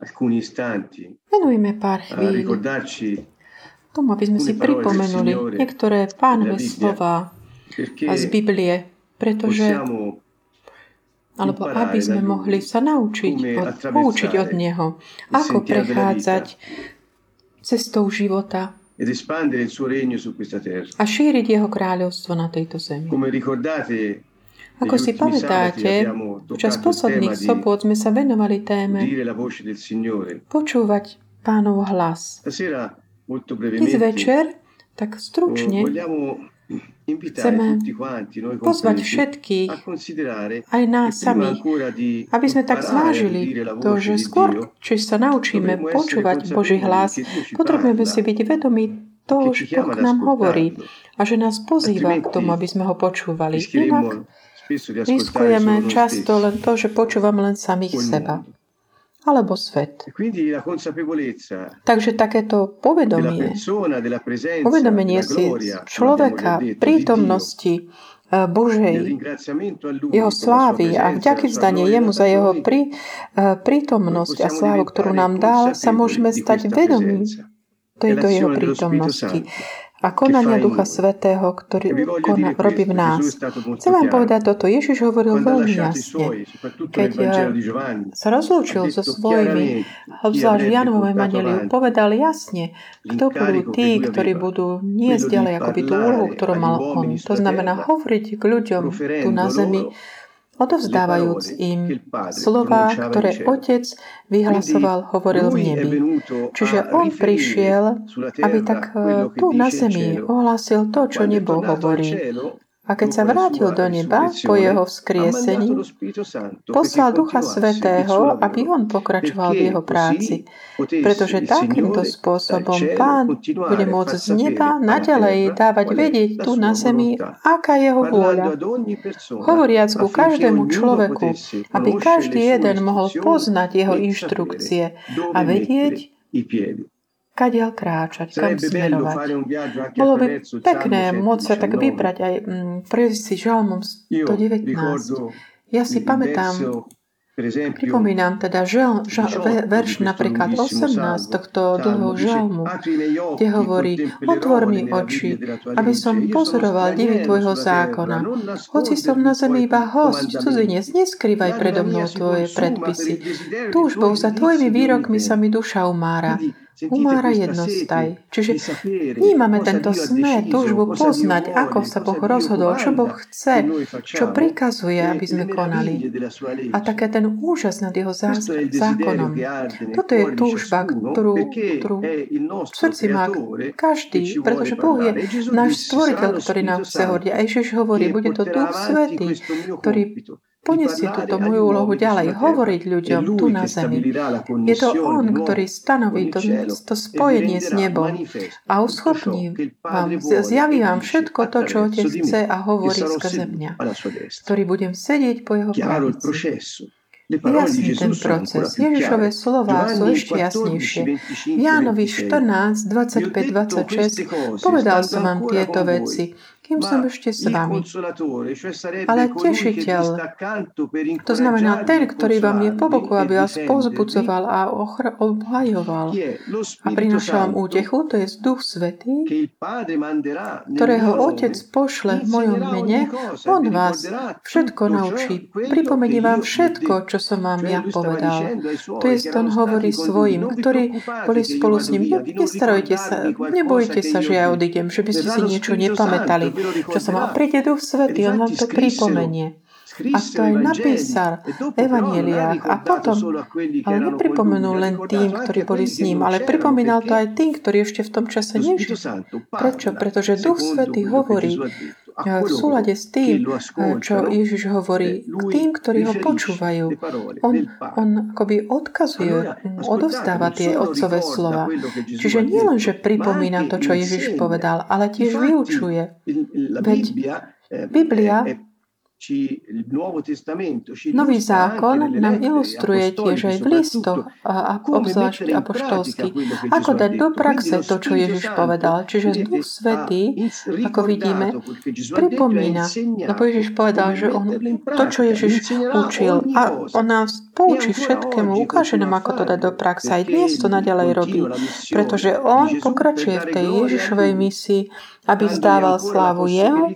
alcuni istanti. Venujme pár a chvíľ. ricordarci tomu, aby sme si pripomenuli niektoré pánové slova z Biblie, pretože alebo aby sme mohli sa naučiť, od, poučiť od Neho, ako prechádzať cestou života a šíriť Jeho kráľovstvo na tejto zemi. Ako si pamätáte, počas posledných sobot sme sa venovali téme počúvať pánov hlas. Dnes večer, tak oh, stručne, invitare chceme pozvať všetkých, aj nás samých, aby sme tak zvážili to, že skôr, či sa naučíme počúvať Boží hlas, potrebujeme si byť vedomí toho, ci že Boh nám hovorí a že nás pozýva k tomu, aby sme ho počúvali. Inak Riskujeme často len to, že počúvame len samých seba. Alebo svet. E Takže takéto povedomie, uvedomenie si človeka, prítomnosti eh, Božej, jeho slávy a vďaky vzdanie jemu za jeho prí, eh, prítomnosť a slávu, ktorú nám dal, sa môžeme stať vedomí tejto jeho prítomnosti a konania Ducha. Svetého, ktorý dire robí v nás. Chcem vám povedať toto. Ježiš hovoril veľmi jasne. Keď eh, sa rozlúčil so svojimi, obzvlášť v Janovom Evangeliu, povedal jasne, kto budú tí, ktorí budú niesť ďalej akoby tú úlohu, ktorú mal on. To znamená hovoriť k ľuďom tu na zemi, odovzdávajúc im slova, ktoré. Otec vyhlasoval, hovoril v nebi. Čiže on prišiel, aby tak tu na zemi ohlásil to, čo nebo hovorí. A keď sa vrátil do neba po jeho vzkriesení, poslal Ducha Svetého, aby on pokračoval v jeho práci. Pretože takýmto spôsobom Pán bude môcť z neba naďalej dávať vedieť tu na zemi, aká je jeho vôľa. Hovoriac ku každému človeku, aby každý jeden mohol poznať jeho inštrukcie a vedieť. Kadiaľ kráčať, kam smerovať. Bolo by pekné môcť sa tak 119. vybrať aj mm, prejsť si žalmom Io 119. ricordo Ja si pamätám, pripomínam teda žal, žal, 18 ve- di verš napríklad lunghissimo 18 salmo, tohto dlhého žalmu, kde hovorí, otvor mi oči, aby som pozoroval divy tvojho zákona. Hoci som na zemi iba host, cudzinec, neskrývaj predo mnou tvoje predpisy. Túžbou za tvojimi výrokmi sa mi duša umára. Umára jednostaj. Čiže vnímame tento smet, túžbu poznať, ako sa Boh rozhodol, čo Boh chce, čo prikazuje, aby sme konali. A také ten úžas nad jeho zákonom. Toto je túžba, ktorú, perché ktorú v srdci má každý, pretože Boh je náš stvoriteľ, ktorý nám chce hovoriť. A Ježiš hovorí, bude to Duch Svetý, ktorý poniesie túto moju úlohu ďalej, hovoriť ľuďom tu na zemi. Je to On, ktorý stanoví to, to e spojenie s nebom a uschopní vám, zjaví e vám všetko to, čo Otec chce a hovorí sarò skrze mňa, ktorý budem sedieť po jeho pravici. Jasný ten proces. Ježišové slová sú ešte 14, jasnejšie. 25, V Jánovi 26. 14, Vi ho 25, detto queste 26 cose, povedal som vám tieto veci, kým som ešte s vami. Ale tešiteľ, to znamená ten, e ktorý vám je po boku, aby e vás difendervi, povzbudzoval a ochr- obhajoval a prinášal vám útechu, to je Duch Svetý, ktorého Otec pošle v mojom mene, e On vás všetko naučí. Pripomenie che vám všetko, čo som vám ja povedal. To je on hovorí svojim, ktorí boli spolu s ním. Nestarojte sa, nebojte sa, že ja odídem, že by ste si niečo nepamätali, čo som mal. Príde Duch Svetý, on vám to pripomenie. A to aj napísal v Evangeliách a potom, ale nepripomenul len tým, ktorí boli s ním, ale pripomínal to aj tým, ktorí ešte v tom čase nežili. Prečo? Pretože Duch Svetý hovorí Eh, v súlade s tým, eh, čo Ježiš hovorí eh, k tým, ktorí ho počúvajú. On, on akoby odkazuje, odovzdáva non tie otcové slova. Čiže ha nie len, že pripomína to, čo Ježiš povedal, ale tiež vyučuje. Veď eh, Biblia è, è Nový zákon nám ilustruje tiež aj v listoch, a obzvlášť apoštolských, ako dať do praxe to, čo Ježiš povedal. Čiže Duch Svetý, ako vidíme, pripomína, lebo Ježiš povedal, že on, to, čo Ježiš učil, a on nás poučí všetkému, ukáže nám, ako to dať do praxe. Aj dnes to naďalej robí, pretože on pokračuje v tej Ježišovej misii, aby vzdával slávu jemu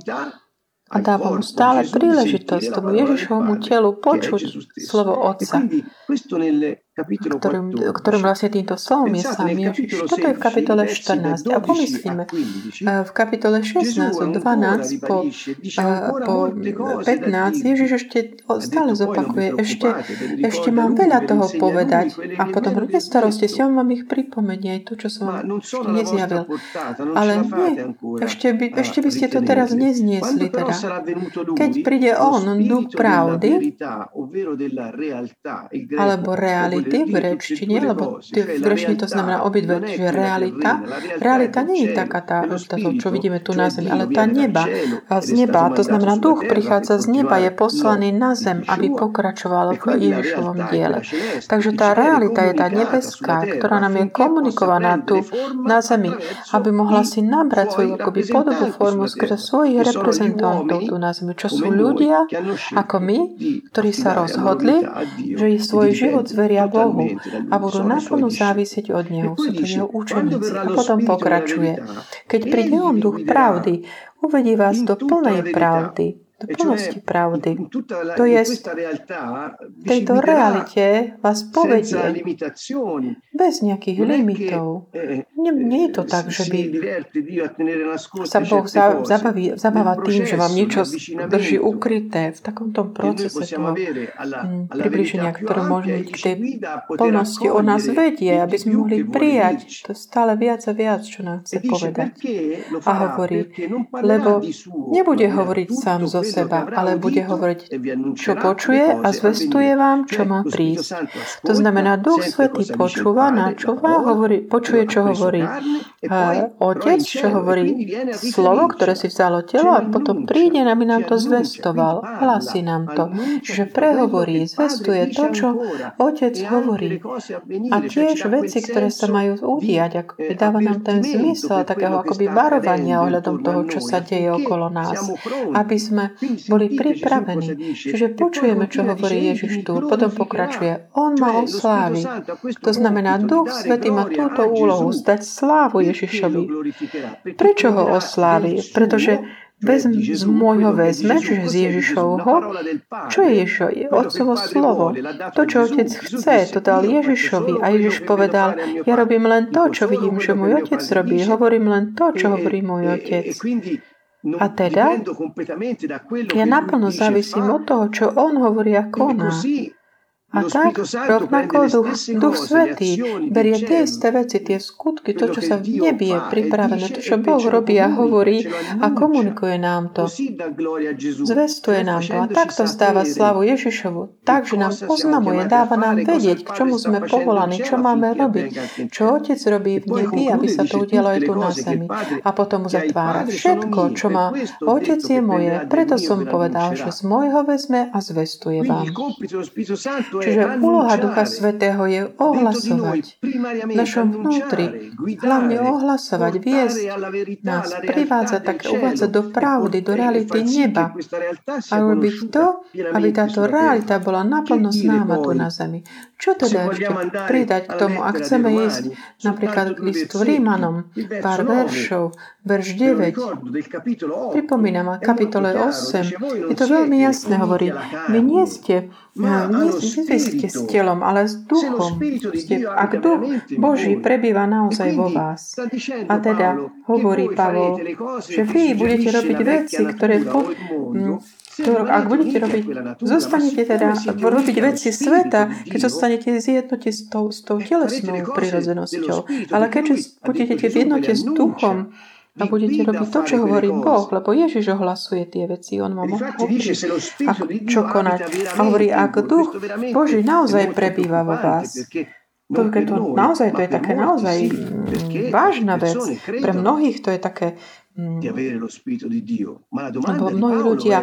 a da vam stala priležitost u Ježišovom tijelu počuti slovo Otca. Ktorým, ktorým vlastne týmto slovom je sám Ježiš. Toto je v kapitole 14. A pomyslíme, v kapitole 16 od 12 po, po 15 Ježiš ešte stále zopakuje, ešte, ešte mám veľa toho povedať. A potom robte starosti, si on vám ich pripomenie, aj to, čo som vám nezjavil. Ale nie, ešte by, ešte by ste to teraz nezniesli. Teda. Keď príde on, duch pravdy, alebo reality, reality v gréčtine, lebo v gréčtine to znamená obidve, čiže realita. Realita nie je taká tá, tá čo vidíme tu na zemi, ale tá neba, z neba, to znamená duch prichádza z neba, je poslaný na zem, aby pokračoval v Ježišovom diele. Takže tá realita je tá nebeská, ktorá nám je komunikovaná tu na zemi, aby mohla si nabrať svoju akoby podobu formu skrze svojich reprezentantov tu na zemi, čo sú ľudia ako my, ktorí sa rozhodli, že svoj život zveria Bohu a budú naplno závisieť od Neho. Sú to Jeho učeníci. A potom pokračuje. Keď príde On duch pravdy, uvedí vás do plnej pravdy do e plnosti pravdy. To je v tejto realite vás povedie bez nejakých limitov. E, nie, nie je to tak, že by sa Boh zabaví, zabáva tým, že vám niečo drží ukryté v takomto procese toho približenia, ktoré byť k tej plnosti. O nás vedie, aby sme mohli prijať to stále viac a viac, čo nám chce e povedať. A hovorí, lebo nebude hovoriť sám zo seba, ale bude hovoriť, čo počuje a zvestuje vám, čo má prísť. To znamená, Duch Svetý počúva, načúva, hovorí, počuje, čo hovorí Otec, čo hovorí slovo, ktoré si vzalo telo a potom príde, aby nám to zvestoval. Hlasí nám to. Že prehovorí, zvestuje to, čo Otec hovorí. A tiež veci, ktoré sa majú udiať, ako dáva nám ten zmysel takého akoby varovania ohľadom toho, čo sa deje okolo nás. Aby sme boli pripravení. Čiže počujeme, čo hovorí Ježiš tu. Potom pokračuje. On ma oslávi. To znamená, Duch Svetý má túto úlohu zdať slávu Ježišovi. Prečo ho oslávi? Pretože Vezm, z môjho vezme, čiže z Ježišovho. Čo je Ježišov? Je Otcovo slovo. To, čo Otec chce, to dal Ježišovi. A Ježiš povedal, ja robím len to, čo vidím, že môj Otec robí. Hovorím len to, čo hovorí môj Otec. A teda ja naplno závisím od toho, čo on hovorí a koná. A tak rovnako Duch, Duch Svetý berie tie isté veci, tie skutky, to, čo sa v nebi je pripravené, to, čo Boh robí a hovorí a komunikuje nám to. Zvestuje nám to a takto stáva slavu Ježišovu. Takže nám oznamuje, dáva nám vedieť, k čomu sme povolaní, čo máme robiť, čo Otec robí v nebi, aby sa to udialo aj tu na zemi. A potom zatvára všetko, čo má Otec je moje, preto som povedal, že z môjho vezme a zvestuje vám. Čiže úloha Ducha Svetého je ohlasovať v našom vnútri, hlavne ohlasovať, viesť nás, privádzať, tak uvádzať do pravdy, do reality neba. a robiť to, aby táto realita bola naplno známa tu na zemi. Čo teda ešte pridať k tomu, ak chceme ísť napríklad k listu Rímanom, pár veršov, verš 9. Pripomínam, kapitole 8. Je to veľmi jasné, hovorí, vy nie ste, nie, nie ste s telom, ale s duchom. Ste, ak duch Boží prebýva naozaj vo vás. A teda hovorí Pavol, že vy budete robiť veci, ktoré po, to, ak budete robiť, zostanete teda robiť. Veci sveta, keď zostanete zjednote s tou, s tou telesnou prirodzenosťou. Ale keďže budete v jednote s duchom, a budete robiť to, čo hovorí Boh, lebo Ježiš ohlasuje tie veci, On vám hovorí, čo konať. A hovorí, ak duch Boží naozaj prebýva vo vás, to, to naozaj to je také naozaj vážna vec. Pre mnohých to je také domanda Lebo mnohí ľudia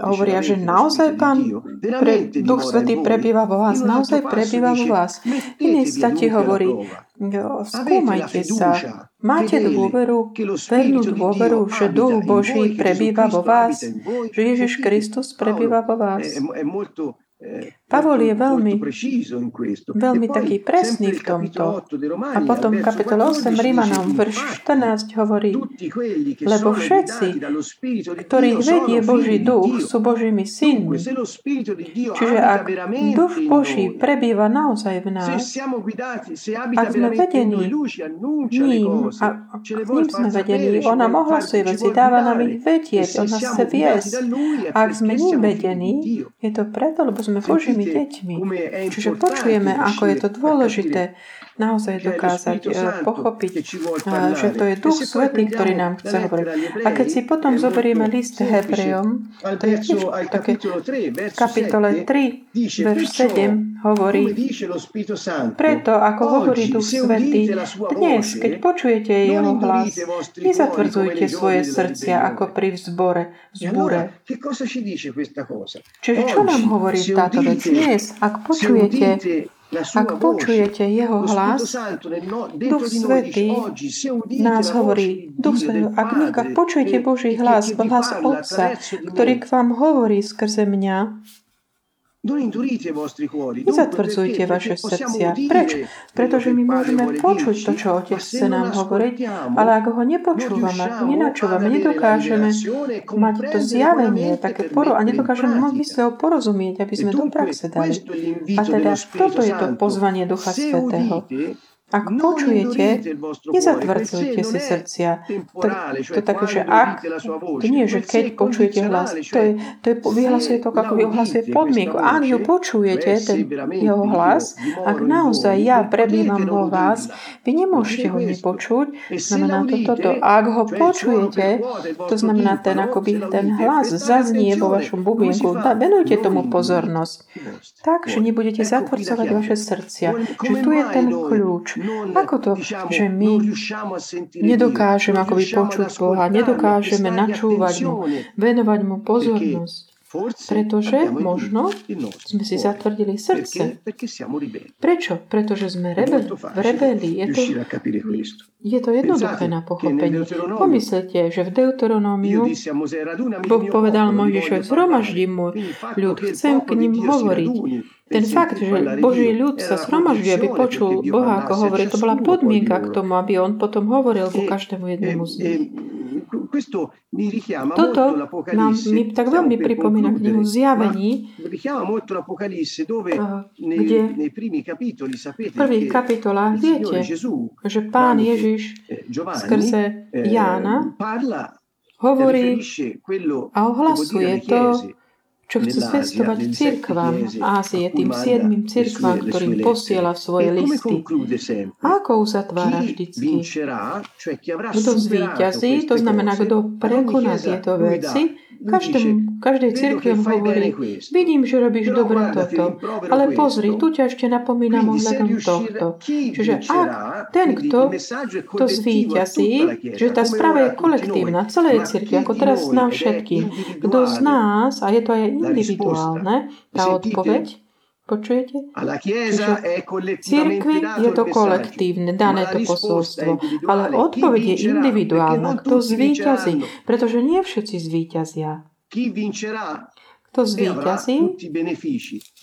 hovoria, že naozaj Pán pre, Duch Svetý prebýva vo vás, naozaj prebýva vo vás. Iný sa ti hovorí, skúmajte sa, máte dôveru, vernú dôveru, že Duch Boží prebýva vo vás, že Ježiš Kristus prebýva vo vás. Pavol je veľmi, veľmi taký presný v tomto. A potom v kapitole 8 Rímanom, verš 14 hovorí, lebo všetci, ktorých vedie Boží duch, sú Božími synmi. Čiže ak duch Boží prebýva naozaj v nás, ak sme vedení ním, a k ním sme vedení, on nám ohlasuje veci, dáva nám ich vedieť, on nás chce viesť. Ak sme ním vedení, je to preto, lebo sme Božími deťmi. Čiže počujeme, ako je to dôležité naozaj dokázať eh, pochopiť, eh, že to je Duch Svetý, ktorý nám chce hovoriť. A keď si potom zoberieme list Hebrejom, to je tiež také kapitole 3, verš 7 hovorí, preto ako hovorí Duch Svetý, dnes, keď počujete jeho hlas, nezatvrdzujte svoje srdcia ako pri vzbore, vzbure. Čiže čo nám hovorí táto vec? dnes? Ak počujete ak počujete jeho hlas, Duch Svetý nás hovorí, Duch Svetý, ak, ak počujete Boží hlas, hlas Otca, ktorý k vám hovorí skrze mňa, Nezatvrdzujte vaše srdcia. Prečo? Pretože my môžeme počuť to, čo Otec chce nám hovoriť, ale ak ho nepočúvame, ak nenačúvame, nedokážeme mať to zjavenie, také poro- a nedokážeme v mysle ho porozumieť, aby sme do praxe dali. A teda toto je to pozvanie Ducha Svetého. Ak počujete, nezatvrdzujte si srdcia. To, to také, že ak, to nie, že keď počujete hlas, to je, to je, vyhlasuje to, ako vyhlasuje podmienku. Ak ju počujete, ten jeho hlas, ak naozaj ja prebývam vo vás, vy nemôžete ho nepočuť, znamená to toto. Ak ho počujete, to znamená ten, akoby ten hlas zaznie vo vašom bubienku, venujte tomu pozornosť. Tak, že nebudete zatvrdzovať vaše srdcia. Že tu je ten kľúč. Ako to, že my nedokážeme akoby počuť Boha, nedokážeme načúvať Mu, venovať Mu pozornosť? Pretože možno sme si zatvrdili srdce. Prečo? Pretože sme rebel, v rebelii. Je to, je to jednoduché na pochopenie. Pomyslite, že v Deuteronómiu Boh povedal Mojžišovi, zhromaždím môj ľud, chcem k ním hovoriť. Ten fakt, že Boží ľud sa zhromažďuje, aby počul Boha, ako hovorí, to bola podmienka k tomu, aby on potom hovoril ku každému jednému z nich. Toto nám mi tak veľmi pripomína knihu Zjavení, kde v prvých kapitolách viete, že Pán Ježiš eh, skrze eh, Jána hovorí a ohlasuje to, čo chce zvestovať církvam Ázie, tým siedmým církvam, ktorým posiela svoje listy. A ako uzatvára vždycky? Kto zvýťazí, to znamená, kto prekoná tieto veci, Každém, každej cirkvi on hovorí, vidím, že robíš dobre toto, ale pozri, tu ťa ešte napomínam ohľadom tohto. Čiže ak ten, kto to zvíťazí, že tá správa je kolektívna, celej cirkvi, ako teraz nám všetkým, kto z nás, a je to aj individuálne, tá odpoveď, Počujete? Církvi je to kolektívne, dané to posolstvo, ale odpoveď je individuálna. Kto zvíťazí? Pretože nie všetci zvíťazia. Kto zvíťazí,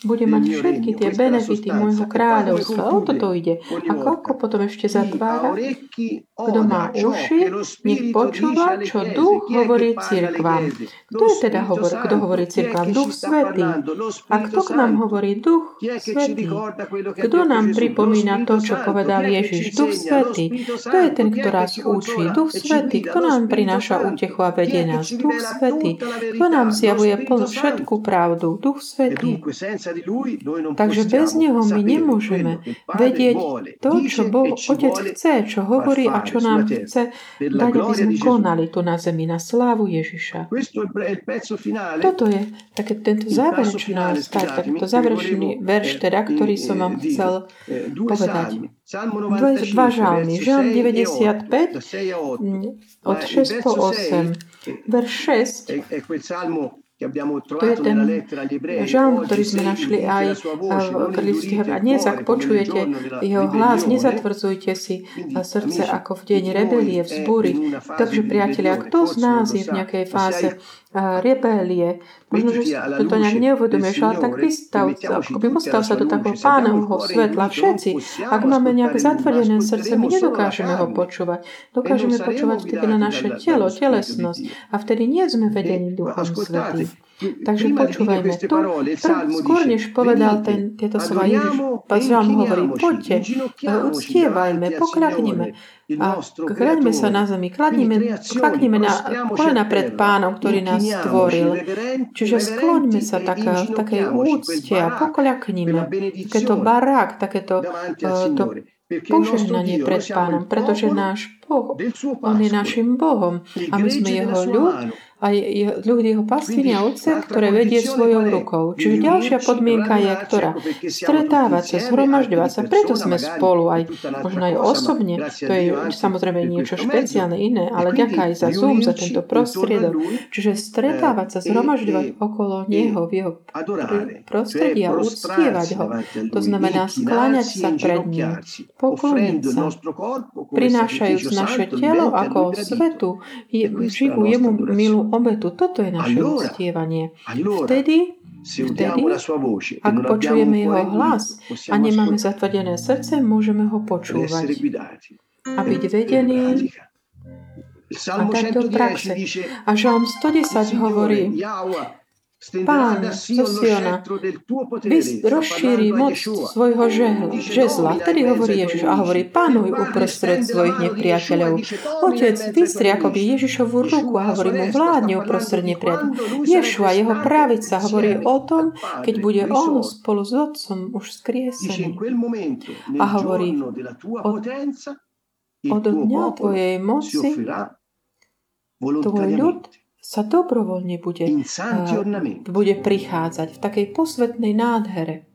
bude mať všetky tie benefity môjho kráľovstva. O toto ide. A koľko potom ešte zatvára? Kto má uši, nech počúva, čo duch hovorí cirkvám. Kto je teda hovor, kto hovorí cirkvám? Duch Svetý. A kto k nám hovorí? Duch Svetý. Kto nám pripomína to, čo povedal Ježiš? Duch Svetý. Kto je ten, kto nás učí? Duch Svetý. Kto nám prináša útechu a vedie nás? Duch Svetý. Kto nám zjavuje všetko všetku pravdu, Duch Svetý. Takže bez Neho my nemôžeme vedieť to, čo Boh Otec chce, čo hovorí a čo nám chce dať, aby sme konali tu na zemi na slávu Ježiša. Toto je také tento záverečná stať, takto záverečný verš, teda, ktorý som vám chcel povedať. Dva žalmy. Žalm 95 od 6 po 8. Verš 6 to je ten žalm, ktorý sme našli aj v liste A dnes, ak počujete jeho hlas, nezatvrdzujte si srdce ako v deň rebelie, vzbúry. Takže, priatelia, kto z nás je v nejakej fáze rebelie, možno, že to nejak neuvedomuješ, ale tak vystav akoby postav sa do takého pánovho svetla. Všetci, ak máme nejak zatvrdené srdce, my nedokážeme ho počúvať. Dokážeme počúvať vtedy na naše telo, telesnosť a vtedy nie sme vedení Duchom Svetým. Takže počúvajme to. Skôr než povedal ten, tieto slova Ježiš, vám hovorí, poďte, uctievajme, pokľaknime a kladíme sa na zemi, kladnime, kladnime na kolena pred pánom, ktorý nás stvoril. Čiže skloňme sa tak, v takej úcte a pokľaknime. Takéto barák, takéto to požehnanie pred pánom, pretože náš Boh, on je našim Bohom a my sme jeho ľud a ľud jeho pastviny a otce, ktoré vedie svojou rukou. Čiže ďalšia podmienka je, ktorá stretávať sa, zhromažďovať sa, preto sme spolu aj možno aj osobne, to je samozrejme niečo špeciálne iné, ale ďaká aj za Zoom, za tento prostriedok. Čiže stretávať sa, zhromažďovať okolo Neho v jeho prostredí a uctievať ho. To znamená skláňať sa pred ním, pokloniť sa, prinášajúc naše telo ako svetu, živú jemu milú obetu. Toto je naše uctievanie. Vtedy, vtedy, ak počujeme jeho hlas a nemáme zatvrdené srdce, môžeme ho počúvať a byť vedení a do praxe. A Žalm 110 hovorí, Pán zo Siona rozšíri moc svojho žezla. Vtedy hovorí Ježiš a hovorí, pánuj uprostred svojich nepriateľov. Otec vystri akoby Ježišovú ruku a hovorí mu, vládne uprostred nepriateľov. Ješu a jeho pravica hovorí o tom, keď bude on spolu s otcom už skriesený. A hovorí, od, od dňa tvojej moci tvoj ľud sa dobrovoľne bude, uh, bude prichádzať v takej posvetnej nádhere.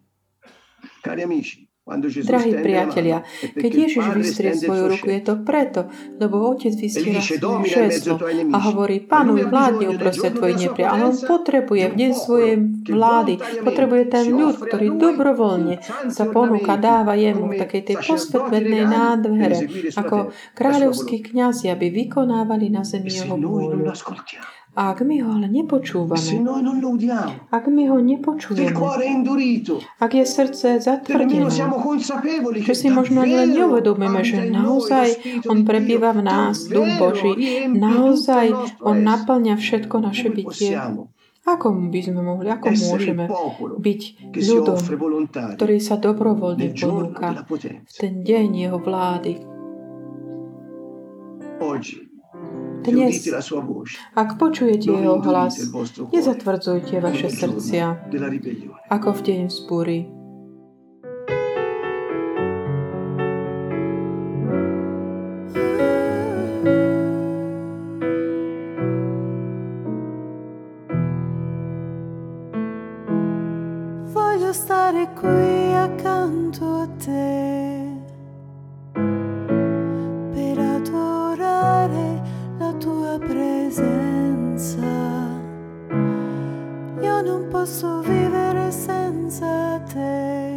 Drahí priatelia, keď Ježiš vystrie svoju ruku, je to preto, lebo Otec vystriera svoje žezlo a hovorí, pánuj vládne uprostred tvojich nepriateľov. Ale on potrebuje v deň svojej vlády, potrebuje ten ľud, ktorý dobrovoľne sa ponúka, dáva jemu v takej tej posvetnej nádhere, ako kráľovskí kňazi, aby vykonávali na zemi jeho vôľu. Ak my ho ale nepočúvame, ak my ho nepočujeme, ak je srdce zatvrdené, že si možno len neuvedomíme, že naozaj on prebýva v nás, Duch Boží, naozaj on naplňa všetko naše bytie. Ako by sme mohli, ako môžeme byť ľudom, ktorý sa dobrovoľne ponúka v ten deň jeho vlády? Dnes, ak počujete jeho hlas, nezatvrdzujte vaše srdcia, ako v deň vzbúry. Posso vivere senza te.